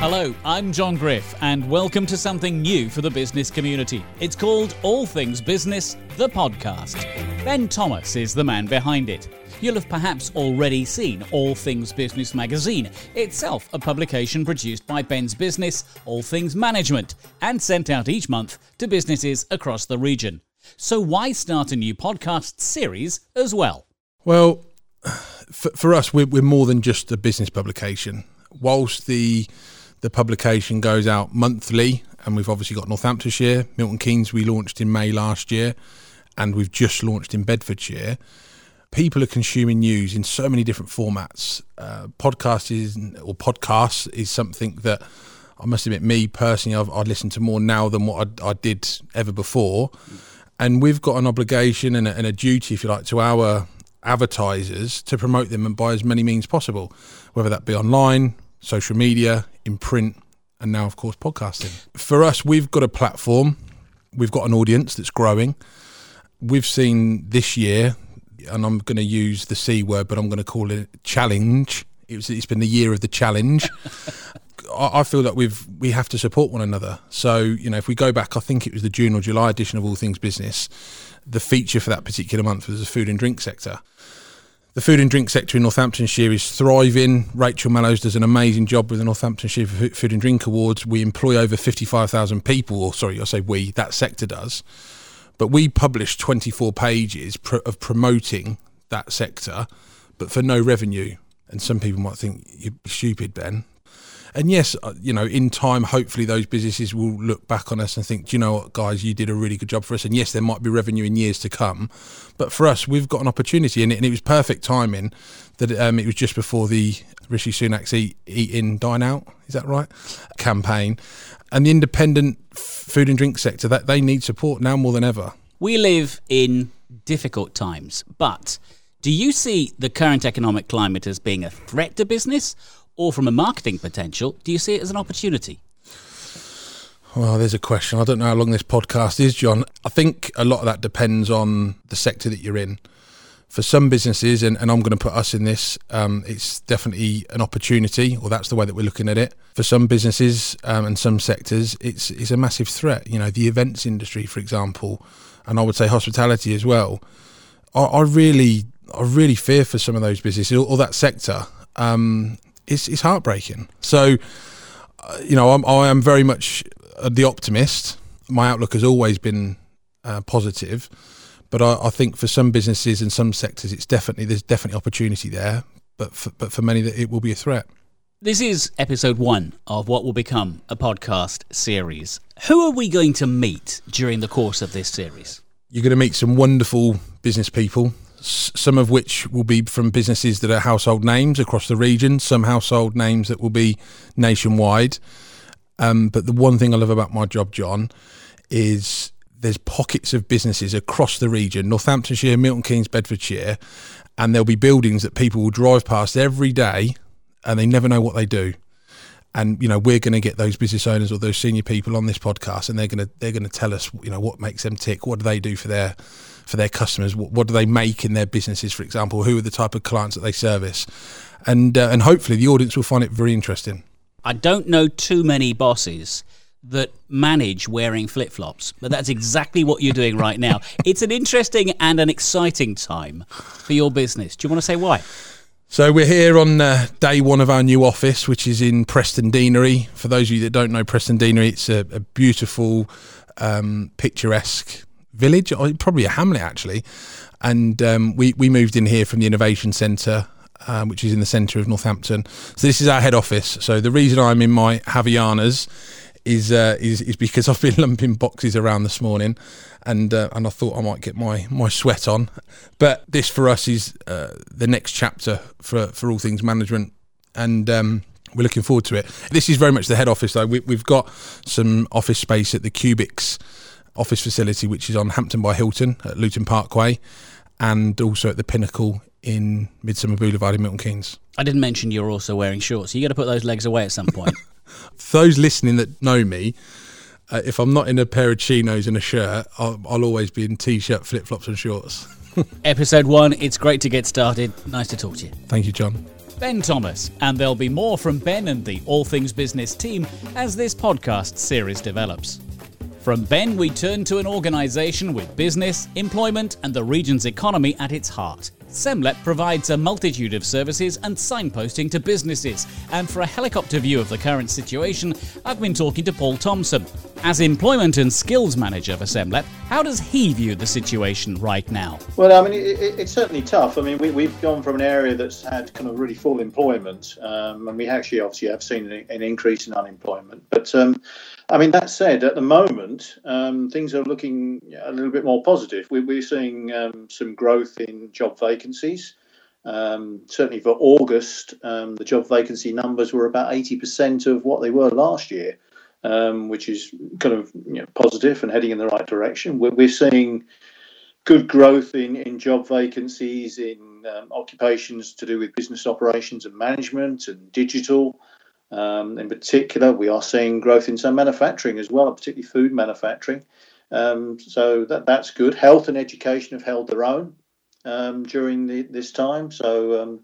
Hello, I'm John Griff, and welcome to something new for the business community. It's called All Things Business, the podcast. Ben Thomas is the man behind it. You'll have perhaps already seen All Things Business magazine, itself a publication produced by Ben's business, All Things Management, and sent out each month to businesses across the region. So why start a new podcast series as well? Well, for, for us, we're, we're more than just a business publication. Whilst the the publication goes out monthly, and we've obviously got Northamptonshire, Milton Keynes. We launched in May last year, and we've just launched in Bedfordshire. People are consuming news in so many different formats. Uh, podcast is or podcasts is something that I must admit, me personally, I've, I listen to more now than what I, I did ever before. And we've got an obligation and a, and a duty, if you like, to our advertisers to promote them and by as many means possible, whether that be online, social media, in print, and now, of course, podcasting. For us, we've got a platform, we've got an audience that's growing. We've seen this year, and I'm going to use the C word, but I'm going to call it challenge. It was, it's been the year of the challenge. I feel that we've we have to support one another. So you know, if we go back, I think it was the June or July edition of All Things Business. The feature for that particular month was the food and drink sector. The food and drink sector in Northamptonshire is thriving. Rachel Mellows does an amazing job with the Northamptonshire Food and Drink Awards. We employ over 55,000 people, or sorry, I say we, that sector does. But we publish 24 pages of promoting that sector, but for no revenue. And some people might think you're stupid, Ben. And yes, uh, you know, in time, hopefully those businesses will look back on us and think, do you know what, guys, you did a really good job for us. And yes, there might be revenue in years to come. But for us, we've got an opportunity and it, and it was perfect timing that um, it was just before the Rishi Sunak's Eat, Eat In, Dine Out, is that right, campaign. And the independent food and drink sector, that they need support now more than ever. We live in difficult times, but do you see the current economic climate as being a threat to business or from a marketing potential, do you see it as an opportunity? Well, there's a question. I don't know how long this podcast is, John. I think a lot of that depends on the sector that you're in. For some businesses, and, and I'm going to put us in this, um, it's definitely an opportunity, or that's the way that we're looking at it. For some businesses um, and some sectors, it's it's a massive threat. You know, the events industry, for example, and I would say hospitality as well. I, I really, I really fear for some of those businesses or, or that sector. Um, it's, it's heartbreaking. So, uh, you know, I'm, I am very much uh, the optimist. My outlook has always been uh, positive, but I, I, think for some businesses and some sectors, it's definitely there's definitely opportunity there. But for, but for many, it will be a threat. This is episode one of what will become a podcast series. Who are we going to meet during the course of this series? You're going to meet some wonderful business people some of which will be from businesses that are household names across the region, some household names that will be nationwide. Um, but the one thing I love about my job, John, is there's pockets of businesses across the region, Northamptonshire, Milton Keynes, Bedfordshire, and there'll be buildings that people will drive past every day and they never know what they do. And you know we're going to get those business owners or those senior people on this podcast, and they're going to they're going to tell us you know what makes them tick, what do they do for their for their customers? What, what, do they make in their businesses, for example? Who are the type of clients that they service? And uh, and hopefully the audience will find it very interesting. I don't know too many bosses that manage wearing flip flops, but that's exactly what you're doing right now. It's an interesting and an exciting time for your business. Do you want to say why? So we're here on uh, day one of our new office, which is in Preston Deanery. For those of you that don't know Preston Deanery, it's a, a beautiful, um, picturesque village, or probably a hamlet actually. And um, we we moved in here from the innovation centre. Um, which is in the centre of Northampton. So this is our head office. So the reason I'm in my Havaianas is uh, is is because I've been lumping boxes around this morning, and uh, and I thought I might get my my sweat on. But this for us is uh, the next chapter for for all things management, and um, we're looking forward to it. This is very much the head office though. We, have got some office space at the Cubics office facility, which is on Hampton by Hilton at Luton Parkway, and also at the Pinnacle in Midsummer Boulevard in Milton Keynes. I didn't mention you're also wearing shorts. You got to put those legs away at some point. For those listening that know me, uh, if I'm not in a pair of chinos and a shirt, I'll, I'll always be in t-shirt, flip-flops, and shorts. Episode one. It's great to get started. Nice to talk to you. Thank you, John. Ben Thomas, and there'll be more from Ben and the All Things Business team as this podcast series develops. From Ben, we turn to an organisation with business, employment, and the region's economy at its heart. Semlep provides a multitude of services and signposting to businesses. And for a helicopter view of the current situation, I've been talking to Paul Thompson. As employment and skills manager for Semlep, how does he view the situation right now? Well, I mean, it, it's certainly tough. I mean, we, have gone from an area that's had kind of really full employment, um, and we actually obviously have seen an, an increase in unemployment. But um, I mean, that said, at the moment, um, things are looking a little bit more positive. We, are seeing um, some growth in job vacancies. Um, certainly for August, um, the job vacancy numbers were about 80% of what they were last year, um, which is kind of you know, positive and heading in the right direction. We're, we're seeing good growth in, in job vacancies in um, occupations to do with business operations and management and digital. Um, in particular, we are seeing growth in some manufacturing as well, particularly food manufacturing. Um, so that that's good. Health and education have held their own um, during the, this time. So um,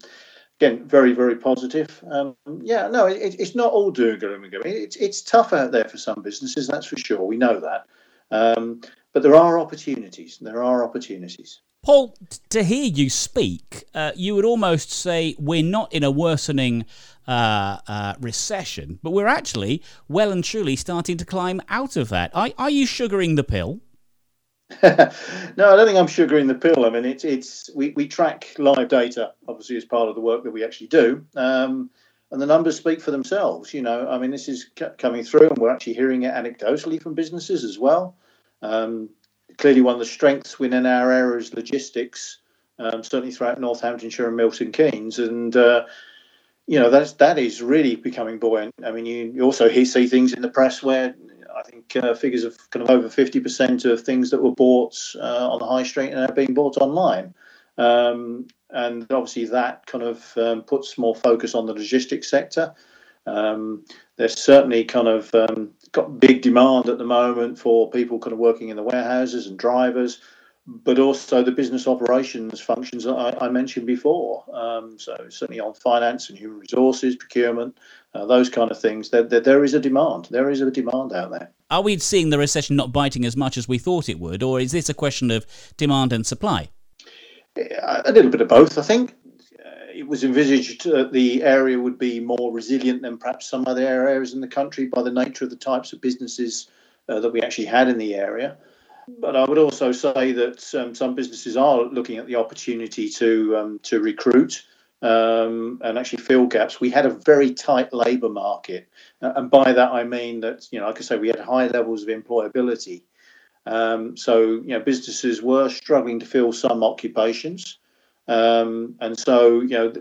again, very very positive. Um, yeah, no, it, it's not all gloom and gloom. It's it's tough out there for some businesses, that's for sure. We know that, um, but there are opportunities. There are opportunities. Paul, to hear you speak, uh, you would almost say we're not in a worsening uh, uh, recession, but we're actually well and truly starting to climb out of that. Are, are you sugaring the pill? no, I don't think I'm sugaring the pill. I mean, it's it's we, we track live data, obviously, as part of the work that we actually do, um, and the numbers speak for themselves. You know, I mean, this is c- coming through, and we're actually hearing it anecdotally from businesses as well. Um, clearly one of the strengths within our area is logistics, um, certainly throughout Northamptonshire and Milton Keynes, and uh, you know that's that is really becoming buoyant. I mean, you, you also see things in the press where I think uh, figures of kind of over fifty percent of things that were bought uh, on the high street are being bought online. Um, and obviously, that kind of um, puts more focus on the logistics sector. Um, there's certainly kind of um, got big demand at the moment for people kind of working in the warehouses and drivers, but also the business operations functions that I, I mentioned before. Um, so certainly on finance and human resources, procurement, uh, those kind of things. There, there, there is a demand. There is a demand out there. Are we seeing the recession not biting as much as we thought it would, or is this a question of demand and supply? A little bit of both, I think it was envisaged that the area would be more resilient than perhaps some other areas in the country by the nature of the types of businesses uh, that we actually had in the area. But I would also say that um, some businesses are looking at the opportunity to um, to recruit um, and actually fill gaps. We had a very tight labour market, uh, and by that I mean that you know, like I say, we had high levels of employability. Um, so you know, businesses were struggling to fill some occupations. Um, and so, you know,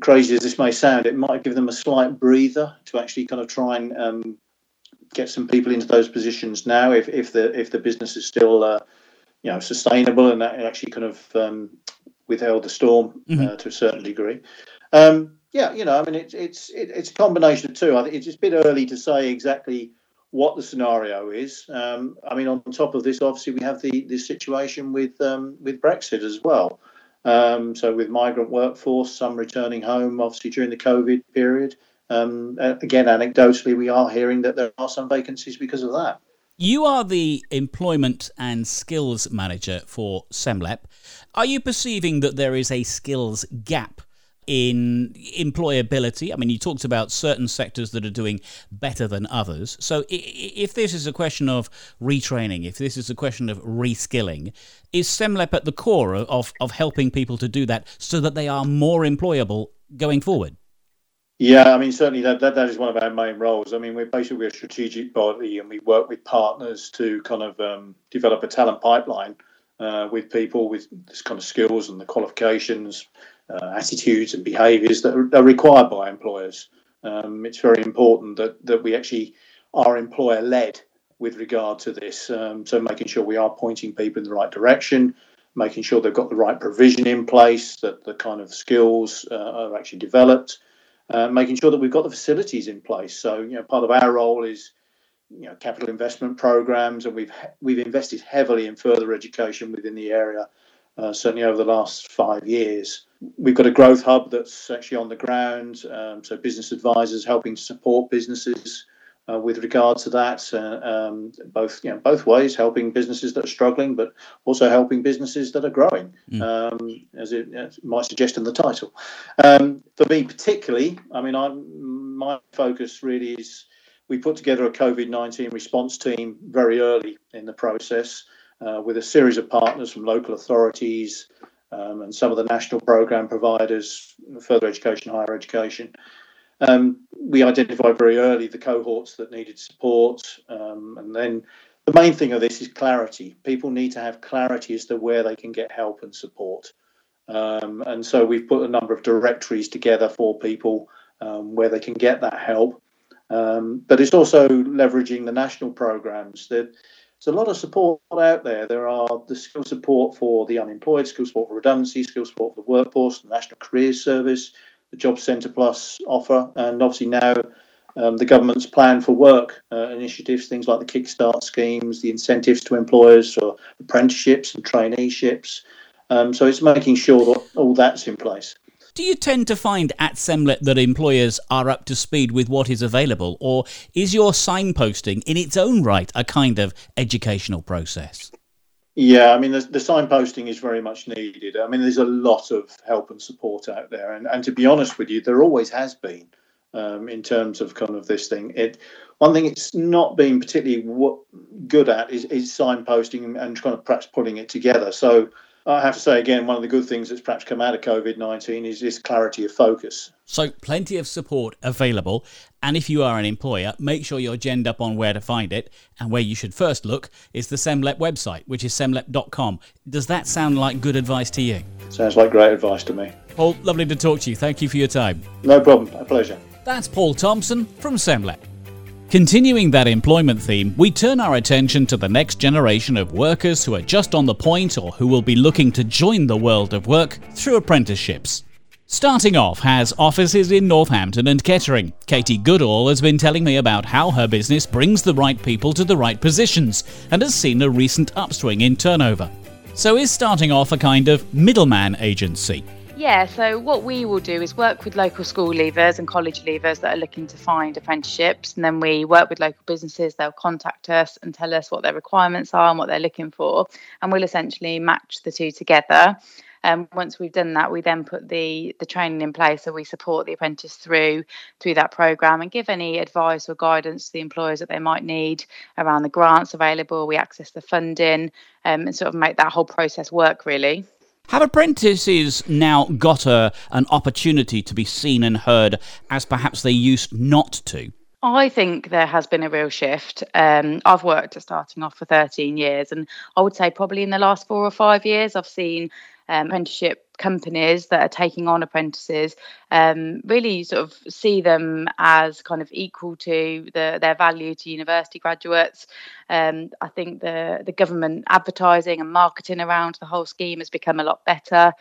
crazy as this may sound, it might give them a slight breather to actually kind of try and um, get some people into those positions now. If, if the if the business is still uh, you know sustainable and that actually kind of um, withheld the storm uh, mm-hmm. to a certain degree. Um, yeah, you know, I mean, it's it's it's a combination of two. I think it's a bit early to say exactly what the scenario is. Um, I mean, on top of this, obviously, we have the the situation with um, with Brexit as well. Um, so with migrant workforce, some returning home, obviously during the COVID period. Um, again, anecdotally, we are hearing that there are some vacancies because of that. You are the employment and skills manager for Semlep. Are you perceiving that there is a skills gap in employability? I mean, you talked about certain sectors that are doing better than others. So, if this is a question of retraining, if this is a question of reskilling, is SEMLEP at the core of, of helping people to do that so that they are more employable going forward? Yeah, I mean, certainly that, that, that is one of our main roles. I mean, we're basically a strategic body and we work with partners to kind of um, develop a talent pipeline uh, with people with this kind of skills and the qualifications uh, attitudes and behaviours that are, required by employers. Um, it's very important that that we actually are employer led with regard to this. Um, so making sure we are pointing people in the right direction, making sure they've got the right provision in place, that the kind of skills uh, are actually developed, uh, making sure that we've got the facilities in place. So you know, part of our role is you know capital investment programs, and we've we've invested heavily in further education within the area uh, certainly over the last five years. We've got a growth hub that's actually on the ground, um, so business advisors helping to support businesses uh, with regard to that, uh, um, both you know both ways, helping businesses that are struggling, but also helping businesses that are growing, mm. um, as, it, as, it, might suggest in the title. Um, for me particularly, I mean, I, my focus really is we put together a COVID nineteen response team very early in the process uh, with a series of partners from local authorities. Um, and some of the national program providers, further education, higher education, um, we identified very early the cohorts that needed support, um, and then the main thing of this is clarity. People need to have clarity as to where they can get help and support. Um, and so we've put a number of directories together for people um, where they can get that help. Um, but it's also leveraging the national programs. There's a lot of support out there. There are the skill support for the unemployed, skill support for redundancy, skill support for the workforce, the National Careers Service, the Job Centre Plus offer, and obviously now um, the government's plan for work uh, initiatives, things like the Kickstart schemes, the incentives to employers for apprenticeships and traineeships. Um, so it's making sure that all that's in place. Do you tend to find at Semlep that employers are up to speed with what is available, or is your signposting in its own right a kind of educational process? Yeah, I mean, the, the, signposting is very much needed. I mean, there's a lot of help and support out there, and, and to be honest with you, there always has been um, in terms of kind of this thing. It one thing it's not been particularly good at is, is signposting and, and kind of perhaps putting it together. So I have to say again, one of the good things that's perhaps come out of COVID 19 is this clarity of focus. So, plenty of support available. And if you are an employer, make sure you're genned up on where to find it. And where you should first look is the SEMLEP website, which is semlep.com. Does that sound like good advice to you? Sounds like great advice to me. Paul, lovely to talk to you. Thank you for your time. No problem. A pleasure. That's Paul Thompson from SEMLEP. Continuing that employment theme, we turn our attention to the next generation of workers who are just on the point or who will be looking to join the world of work through apprenticeships. Starting off has offices in Northampton and Kettering. Katie Goodall has been telling me about how her business brings the right people to the right positions and has seen a recent upswing in turnover. So is starting off a kind of middleman agency? Yeah, so what we will do is work with local school leavers and college leavers that are looking to find apprenticeships, and then we work with local businesses. They'll contact us and tell us what their requirements are and what they're looking for, and we'll essentially match the two together. And um, once we've done that, we then put the the training in place. So we support the apprentice through through that program and give any advice or guidance to the employers that they might need around the grants available. We access the funding um, and sort of make that whole process work really. Have apprentices now got a, an opportunity to be seen and heard as perhaps they used not to? I think there has been a real shift. Um, I've worked at starting off for 13 years, and I would say probably in the last four or five years, I've seen um, apprenticeship companies that are taking on apprentices um, really sort of see them as kind of equal to the, their value to university graduates. Um, I think the the government advertising and marketing around the whole scheme has become a lot better.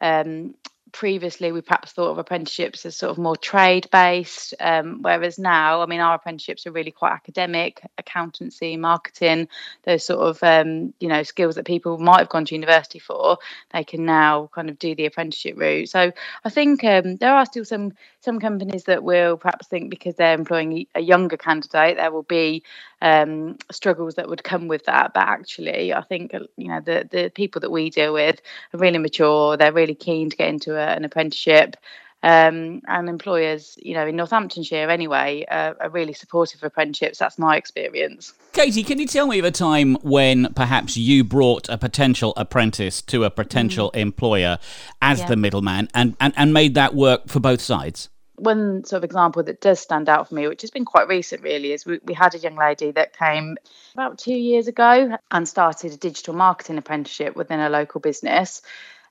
Um, previously we perhaps thought of apprenticeships as sort of more trade based um, whereas now i mean our apprenticeships are really quite academic accountancy marketing those sort of um, you know skills that people might have gone to university for they can now kind of do the apprenticeship route. So i think um, there are still some some companies that will perhaps think because they're employing a younger candidate there will be um, struggles that would come with that but actually i think you know the the people that we deal with are really mature they're really keen to get into a, an apprenticeship. Um, and employers, you know, in Northamptonshire anyway, uh, are really supportive of apprenticeships. That's my experience. Katie, can you tell me of a time when perhaps you brought a potential apprentice to a potential mm. employer as yeah. the middleman and, and, and made that work for both sides? One sort of example that does stand out for me, which has been quite recent really, is we, we had a young lady that came about two years ago and started a digital marketing apprenticeship within a local business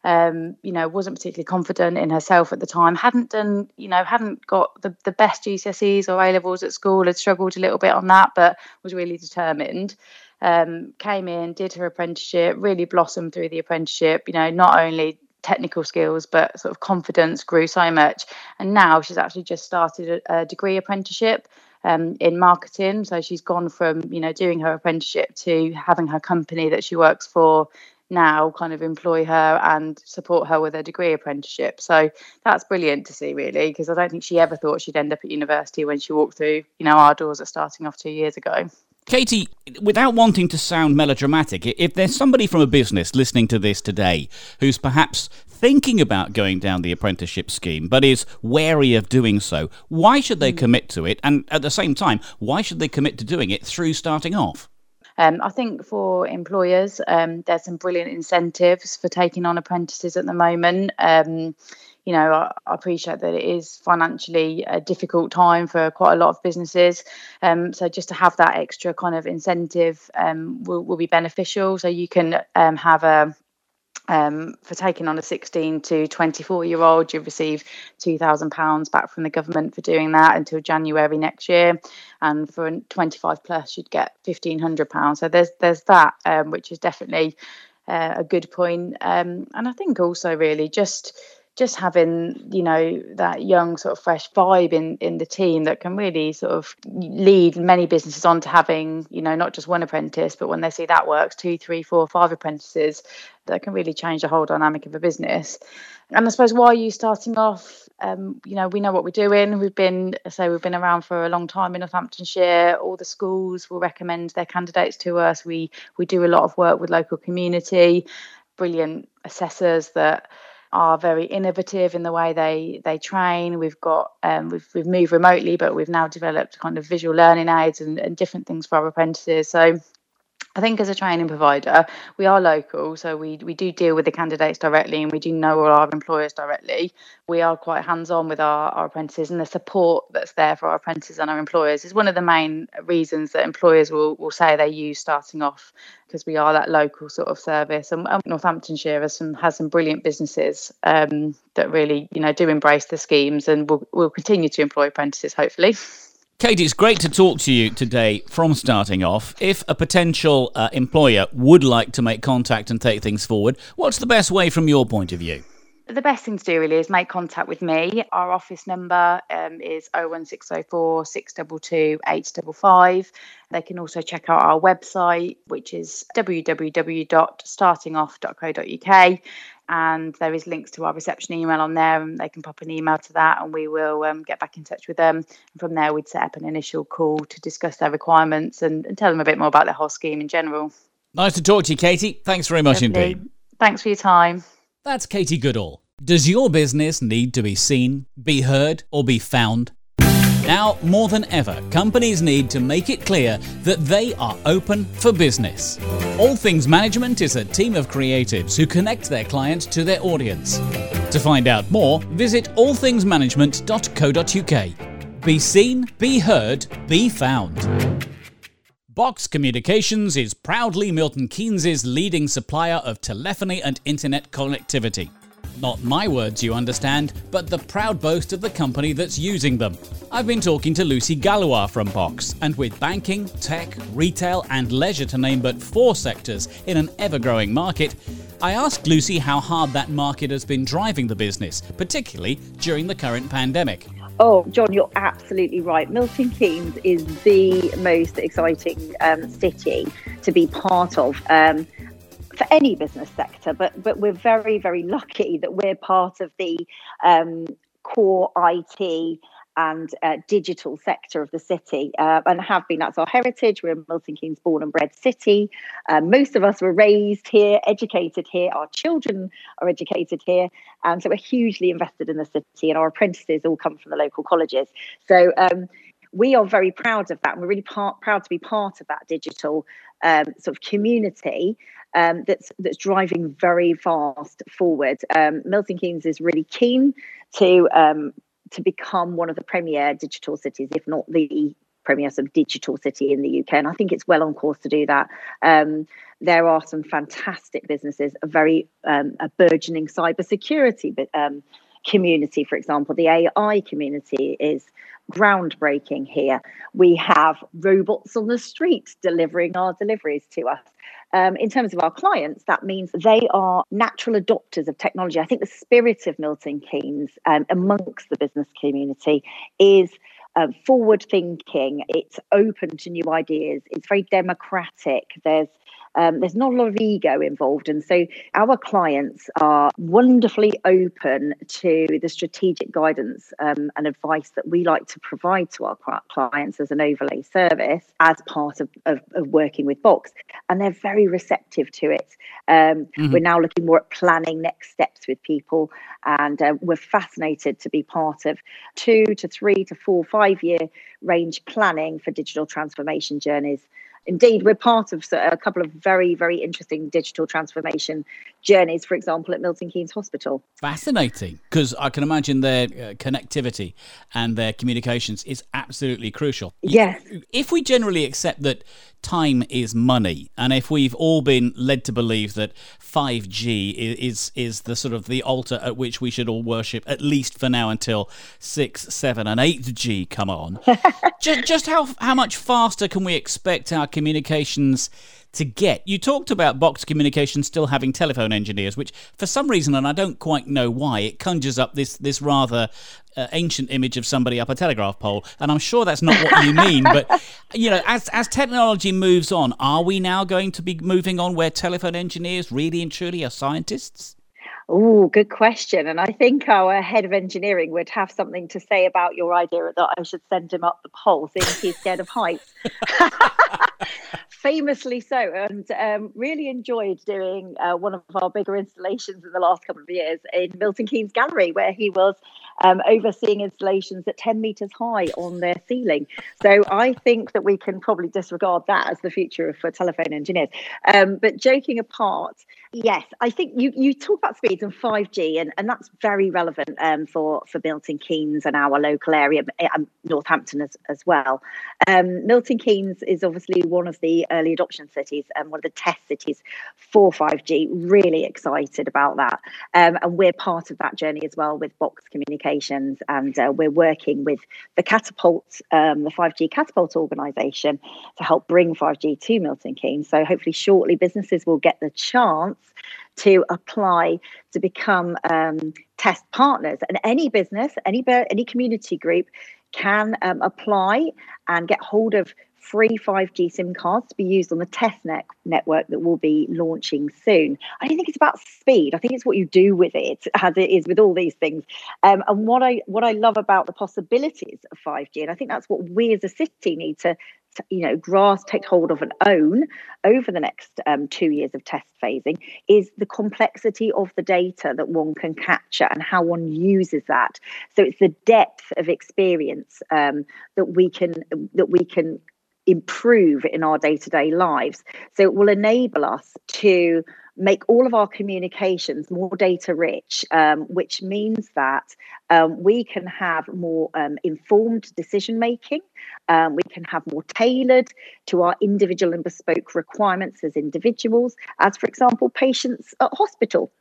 um, you know, wasn't particularly confident in herself at the time, hadn't done, you know, hadn't got the, the best GCSEs or A levels at school, had struggled a little bit on that, but was really determined. Um, came in, did her apprenticeship, really blossomed through the apprenticeship, you know, not only technical skills but sort of confidence grew so much and now she's actually just started a, a degree apprenticeship um, in marketing so she's gone from you know doing her apprenticeship to having her company that she works for now kind of employ her and support her with her degree apprenticeship. So that's brilliant to see, really, because I don't think she ever thought she'd end up at university when she walked through, you know, our doors at starting off two years ago. Katie, without wanting to sound melodramatic, if there's somebody from a business listening to this today who's perhaps thinking about going down the apprenticeship scheme but is wary of doing so, why should they hmm. commit to it? And at the same time, why should they commit to doing it through starting off? Um, I think for employers, um, there's some brilliant incentives for taking on apprentices at the moment. Um, you know, I, I, appreciate that it is financially a difficult time for quite a lot of businesses. Um, so just to have that extra kind of incentive um, will, will be beneficial. So you can um, have a um, for taking on a 16 to 24 year old, you receive £2,000 back from the government for doing that until January next year. And for 25 plus, you'd get £1,500. So there's there's that, um, which is definitely uh, a good point. Um, and I think also, really, just just having you know that young sort of fresh vibe in in the team that can really sort of lead many businesses on to having you know not just one apprentice but when they see that works two three four five apprentices that can really change the whole dynamic of a business. And i suppose why are you starting off? Um, you know we know what we're doing. We've been say we've been around for a long time in northamptonshire. All the schools will recommend their candidates to us. We we do a lot of work with local community. Brilliant assessors that are very innovative in the way they they train. We've got um, we've we've moved remotely, but we've now developed kind of visual learning aids and, and different things for our apprentices. So I think as a training provider, we are local, so we we do deal with the candidates directly, and we do know all our employers directly. We are quite hands-on with our, our apprentices, and the support that's there for our apprentices and our employers is one of the main reasons that employers will will say they use starting off because we are that local sort of service. And, and Northamptonshire has some has some brilliant businesses um, that really you know do embrace the schemes, and will will continue to employ apprentices hopefully. Katie, it's great to talk to you today from starting off. If a potential uh, employer would like to make contact and take things forward, what's the best way from your point of view? The best thing to do really is make contact with me. Our office number um, is 01604 622 855. They can also check out our website, which is www.startingoff.co.uk and there is links to our reception email on there and they can pop an email to that and we will um, get back in touch with them. And from there we'd set up an initial call to discuss their requirements and, and tell them a bit more about the whole scheme in general. Nice to talk to you katie. Thanks very much Lovely. indeed. Thanks for your time. That's katie goodall. Does your business need to be seen be heard or be found now, more than ever, companies need to make it clear that they are open for business. All Things Management is a team of creatives who connect their clients to their audience. To find out more, visit allthingsmanagement.co.uk. Be seen, be heard, be found. Boxx Communications is proudly Milton Keynes' leading supplier of telephony and internet connectivity. Not my words, you understand, but the proud boast of the company that's using them. I've been talking to Lucy Gallois from Boxx, and with banking, tech, retail, and leisure to name but four sectors in an ever growing market, I asked Lucy how hard that market has been driving the business, particularly during the current pandemic. Oh, John, you're absolutely right. Milton Keynes is the most exciting um, city to be part of. Um, for any business sector, but but we're very very lucky that we're part of the um, core IT and uh, digital sector of the city uh, and have been. That's our heritage. We're a Milton Keynes born and bred city. Um, most of us were raised here, educated here. Our children are educated here. And so we're hugely invested in the city, and our apprentices all come from the local colleges. So um, we are very proud of that. And we're really part, proud to be part of that digital um, sort of community um, that's that's driving very fast forward. Um, Milton Keynes is really keen to um, to become one of the premier digital cities, if not the premier sort of digital city in the UK, and I think it's well on course to do that. Um, there are some fantastic businesses, a very um, a burgeoning cybersecurity um, community, for example. The AI community is groundbreaking here. We have robots on the street delivering our deliveries to us. Um, in terms of our clients, that means they are natural adopters of technology. I think the spirit of Milton Keynes um, amongst the business community is uh, forward thinking, it's open to new ideas, it's very democratic. There's Um, there's not a lot of ego involved. And so our clients are wonderfully open to the strategic guidance um, and advice that we like to provide to our clients as an overlay service as part of, of, of working with Boxx. And they're very receptive to it. Um, mm-hmm. We're now looking more at planning next steps with people. And uh, we're fascinated to be part of two to three to four, five year range planning for digital transformation journeys indeed, we're part of a couple of very, very interesting digital transformation journeys, for example, at Milton Keynes Hospital. Fascinating, because I can imagine their uh, connectivity and their communications is absolutely crucial. Yes. If we generally accept that time is money, and if we've all been led to believe that 5G is is the sort of the altar at which we should all worship, at least for now until six, seven, and 8G come on, just just how how much faster can we expect our communications to get. You talked about Boxx Communications still having telephone engineers, which for some reason, and I don't quite know why, it conjures up this this rather uh, ancient image of somebody up a telegraph pole, and I'm sure that's not what you mean. but you know, as as technology moves on, are we now going to be moving on where telephone engineers really and truly are scientists? Oh, good question. And I think our head of engineering would have something to say about your idea that I should send him up the pole, seeing he's scared of heights. Famously so, and um, really enjoyed doing uh, one of our bigger installations in the last couple of years in Milton Keynes Gallery, where he was um, overseeing installations at 10 meters high on their ceiling. So I think that we can probably disregard that as the future for telephone engineers. Um, but joking apart, yes, I think you, you talk about speeds and 5G, and, and that's very relevant um, for, for Milton Keynes and our local area, um, Northampton as, as well. Um, Milton Keynes is obviously one of the early adoption cities and one of the test cities for 5G. Really excited about that. Um, and we're part of that journey as well with Boxx Communications. And uh, we're working with the Catapult, um, the 5G Catapult organisation to help bring 5G to Milton Keynes. So hopefully, shortly, businesses will get the chance to apply to become um, test partners. And any business, any any community group can um, apply and get hold of free 5G SIM cards to be used on the test net network that will be launching soon. I don't think it's about speed. I think it's what you do with it, as it is with all these things. Um, and what I what I love about the possibilities of 5G, and I think that's what we as a city need to you know grasp take hold of and own over the next um, two years of test phasing is the complexity of the data that one can capture and how one uses that so it's the depth of experience um, that we can that we can improve in our day-to-day lives so it will enable us to make all of our communications more data rich, um, which means that um, we can have more um, informed decision making. Um, we can have more tailored to our individual and bespoke requirements as individuals, as for example, patients at hospital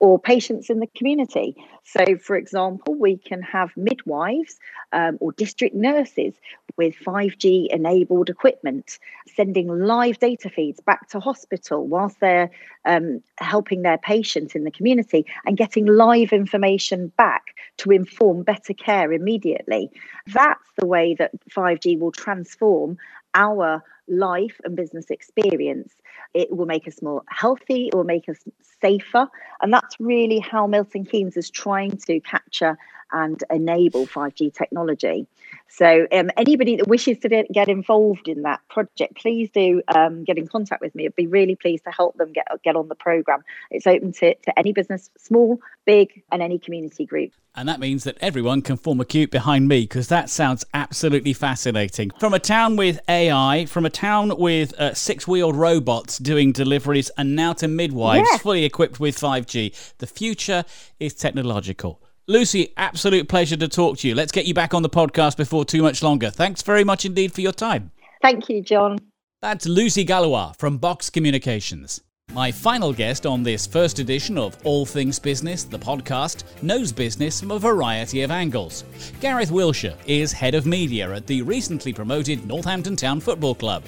or patients in the community. So, for example, we can have midwives um, or district nurses with 5G enabled equipment, sending live data feeds back to hospital whilst they're um, helping their patient in the community and getting live information back to inform better care immediately. That's the way that 5G will transform our life and business experience. It will make us more healthy, it will make us safer. And that's really how Milton Keynes is trying to capture and enable 5G technology. So, um, anybody that wishes to get involved in that project, please do um, get in contact with me. I'd be really pleased to help them get get on the program. It's open to, to any business, small, big, and any community group. And that means that everyone can form a queue behind me because that sounds absolutely fascinating. From a town with AI, from a town with uh, six wheeled robots doing deliveries, and now to midwives yeah. fully equipped with 5G, the future is technological. Lucy, absolute pleasure to talk to you. Let's get you back on the podcast before too much longer. Thanks very much indeed for your time. Thank you, John. That's Lucy Gallois from Boxx Communications. My final guest on this first edition of All Things Business, the podcast, knows business from a variety of angles. Gareth Wilshere is head of media at the recently promoted Northampton Town Football Club.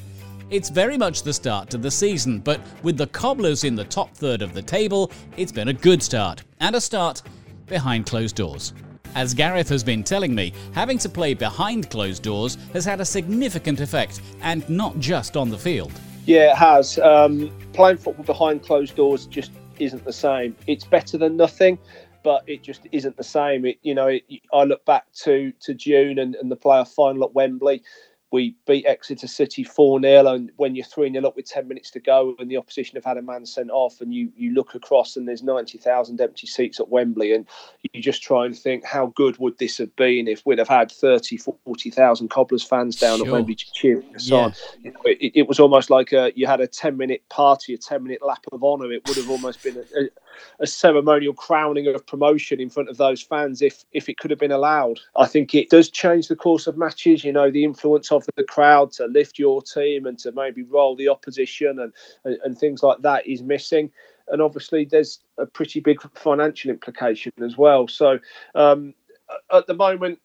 It's very much the start to the season, but with the Cobblers in the top third of the table, it's been a good start, and a start behind closed doors. As Gareth has been telling me, having to play behind closed doors has had a significant effect, and not just on the field. Yeah, it has. Um, playing football behind closed doors just isn't the same. It's better than nothing, but it just isn't the same. It, you know, it, I look back to to June and, and the playoff final at Wembley we beat Exeter City 4 0. And when you're 3 0 up with 10 minutes to go and the opposition have had a man sent off, and you, you look across and there's 90,000 empty seats at Wembley, and you just try and think, how good would this have been if we'd have had 30, 40,000 Cobblers fans down sure. at Wembley cheering us yeah. on? You know, it, it, was almost like a, you had a 10 minute party, a 10 minute lap of honour. It would have almost been a, a a ceremonial crowning of promotion in front of those fans if if it could have been allowed. I think it does change the course of matches. You know, the influence of the crowd to lift your team and to maybe roll the opposition and and, and things like that is missing. And obviously, there's a pretty big financial implication as well. So um, at the moment,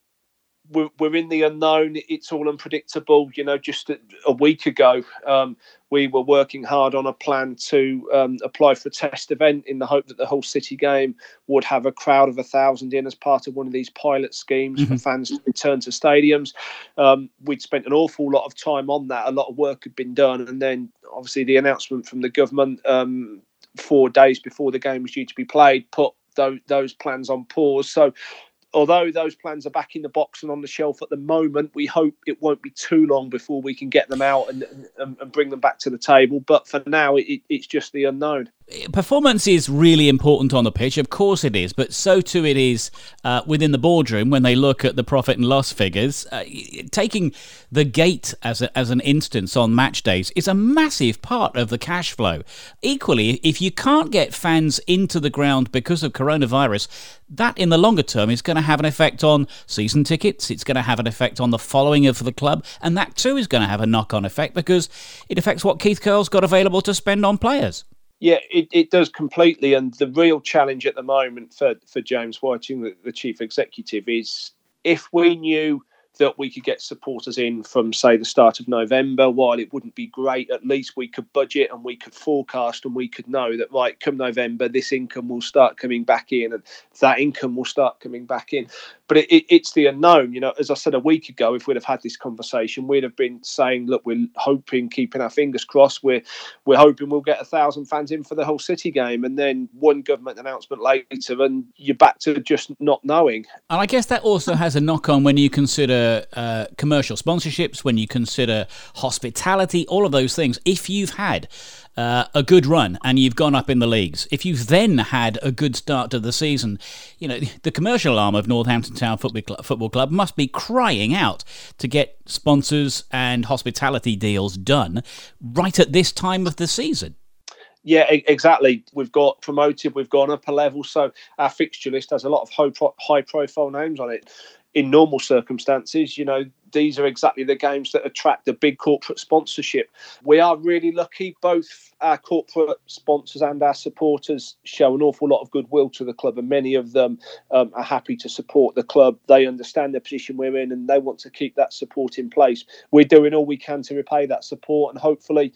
we're, we're in the unknown. It's all unpredictable. You know, just a, a week ago, um, we were working hard on a plan to um, apply for a test event in the hope that the Hull City game would have a crowd of a thousand in as part of one of these pilot schemes mm-hmm. for fans to return to stadiums. Um, we'd spent an awful lot of time on that. A lot of work had been done, and then obviously the announcement from the government um, four days before the game was due to be played put those, those plans on pause. So although those plans are back in the box and on the shelf at the moment, we hope it won't be too long before we can get them out and, and, and bring them back to the table. But for now, it, it's just the unknown performance is really important on the pitch, of course it is, but so too it is uh, within the boardroom when they look at the profit and loss figures. Uh, taking the gate as, a, as an instance on match days is a massive part of the cash flow. Equally, if you can't get fans into the ground because of coronavirus, that in the longer term is going to have an effect on season tickets, it's going to have an effect on the following of the club, and that too is going to have a knock on effect because it affects what Keith Curle's got available to spend on players. Yeah, it, it does completely. And the real challenge at the moment for, for James Whiting, the, the chief executive, is if we knew that we could get supporters in from, say, the start of November. While it wouldn't be great, at least we could budget and we could forecast and we could know that, right, come November, this income will start coming back in and that income will start coming back in. But it, it, it's the unknown. You know, as I said a week ago, if we'd have had this conversation, we'd have been saying, look, we're hoping, keeping our fingers crossed, we're, we're hoping we'll get a thousand fans in for the Hull City game. And then one government announcement later, and you're back to just not knowing. And I guess that also has a knock on when you consider uh, commercial sponsorships, when you consider hospitality, all of those things, if you've had uh, a good run and you've gone up in the leagues, if you've then had a good start to the season, you know, the commercial arm of Northampton Town Football Club, Football Club must be crying out to get sponsors and hospitality deals done right at this time of the season. Yeah, exactly. We've got promoted, we've gone up a level, so our fixture list has a lot of high, high profile names on it in normal circumstances, you know, these are exactly the games that attract the big corporate sponsorship. We are really lucky. Both our corporate sponsors and our supporters show an awful lot of goodwill to the club, and many of them um, are happy to support the club. They understand the position we're in and they want to keep that support in place. We're doing all we can to repay that support, and hopefully,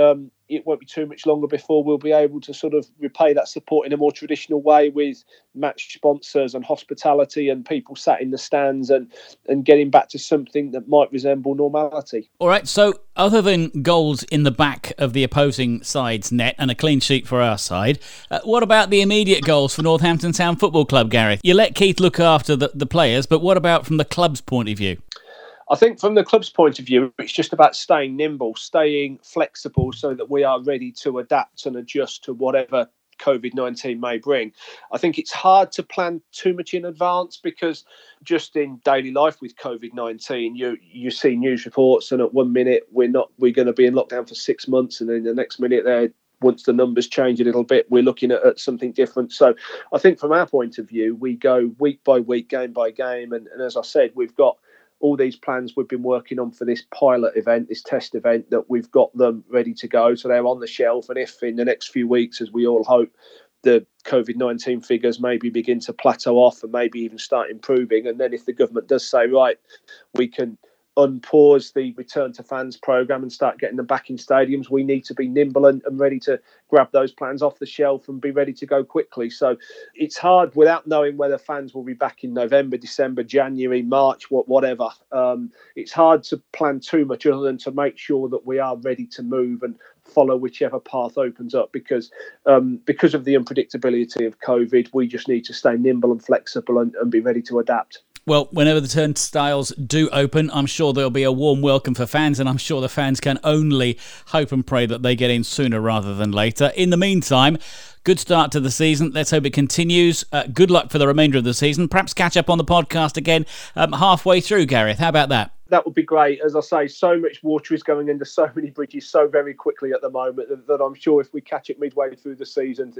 um, it won't be too much longer before we'll be able to sort of repay that support in a more traditional way with match sponsors and hospitality and people sat in the stands and and getting back to something that might resemble normality. All right. So other than goals in the back of the opposing side's net and a clean sheet for our side, uh, what about the immediate goals for Northampton Town Football Club, Gareth? You let Keith look after the, the players, but what about from the club's point of view? I think from the club's point of view, it's just about staying nimble, staying flexible so that we are ready to adapt and adjust to whatever COVID 19 may bring. I think it's hard to plan too much in advance because just in daily life with COVID 19, you, you see news reports, and at one minute we're not, we're going to be in lockdown for six months, and then the next minute they're once the numbers change a little bit, we're looking at, at, something different. So I think from our point of view, we go week by week, game by game. And, and as I said, we've got all these plans we've been working on for this pilot event, this test event, that we've got them ready to go. So they're on the shelf. And if in the next few weeks, as we all hope, the COVID 19 figures maybe begin to plateau off and maybe even start improving. And then if the government does say, right, we can unpause the return to fans program and start getting them back in stadiums, we need to be nimble and, and ready to grab those plans off the shelf and be ready to go quickly. So it's hard without knowing whether fans will be back in November, December, January, March, what, whatever. Um, it's hard to plan too much other than to make sure that we are ready to move and follow whichever path opens up because um, because of the unpredictability of COVID, we just need to stay nimble and flexible and, and be ready to adapt. Well, whenever the turnstiles do open, I'm sure there'll be a warm welcome for fans, and I'm sure the fans can only hope and pray that they get in sooner rather than later. In the meantime, good start to the season. Let's hope it continues. Uh, good luck for the remainder of the season. Perhaps catch up on the podcast again um, halfway through, Gareth. How about that? that would be great. As I say, so much water is going into so many bridges so very quickly at the moment that, that, I'm sure if we catch it midway through the season,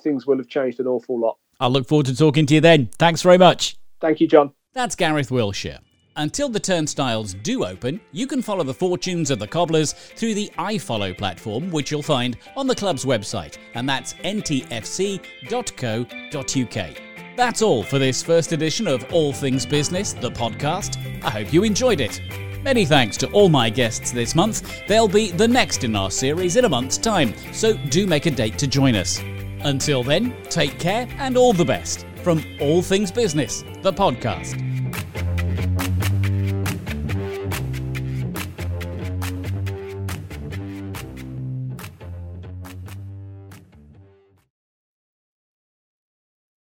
things will have changed an awful lot. I look forward to talking to you then. Thanks very much. Thank you, John. That's Gareth Wilshere. Until the turnstiles do open, you can follow the fortunes of the Cobblers through the iFollow platform, which you'll find on the club's website, and that's ntfc.co.uk. That's all for this first edition of All Things Business, the podcast. I hope you enjoyed it. Many thanks to all my guests this month. They'll be the next in our series in a month's time, so do make a date to join us. Until then, take care and all the best from All Things Business, the podcast.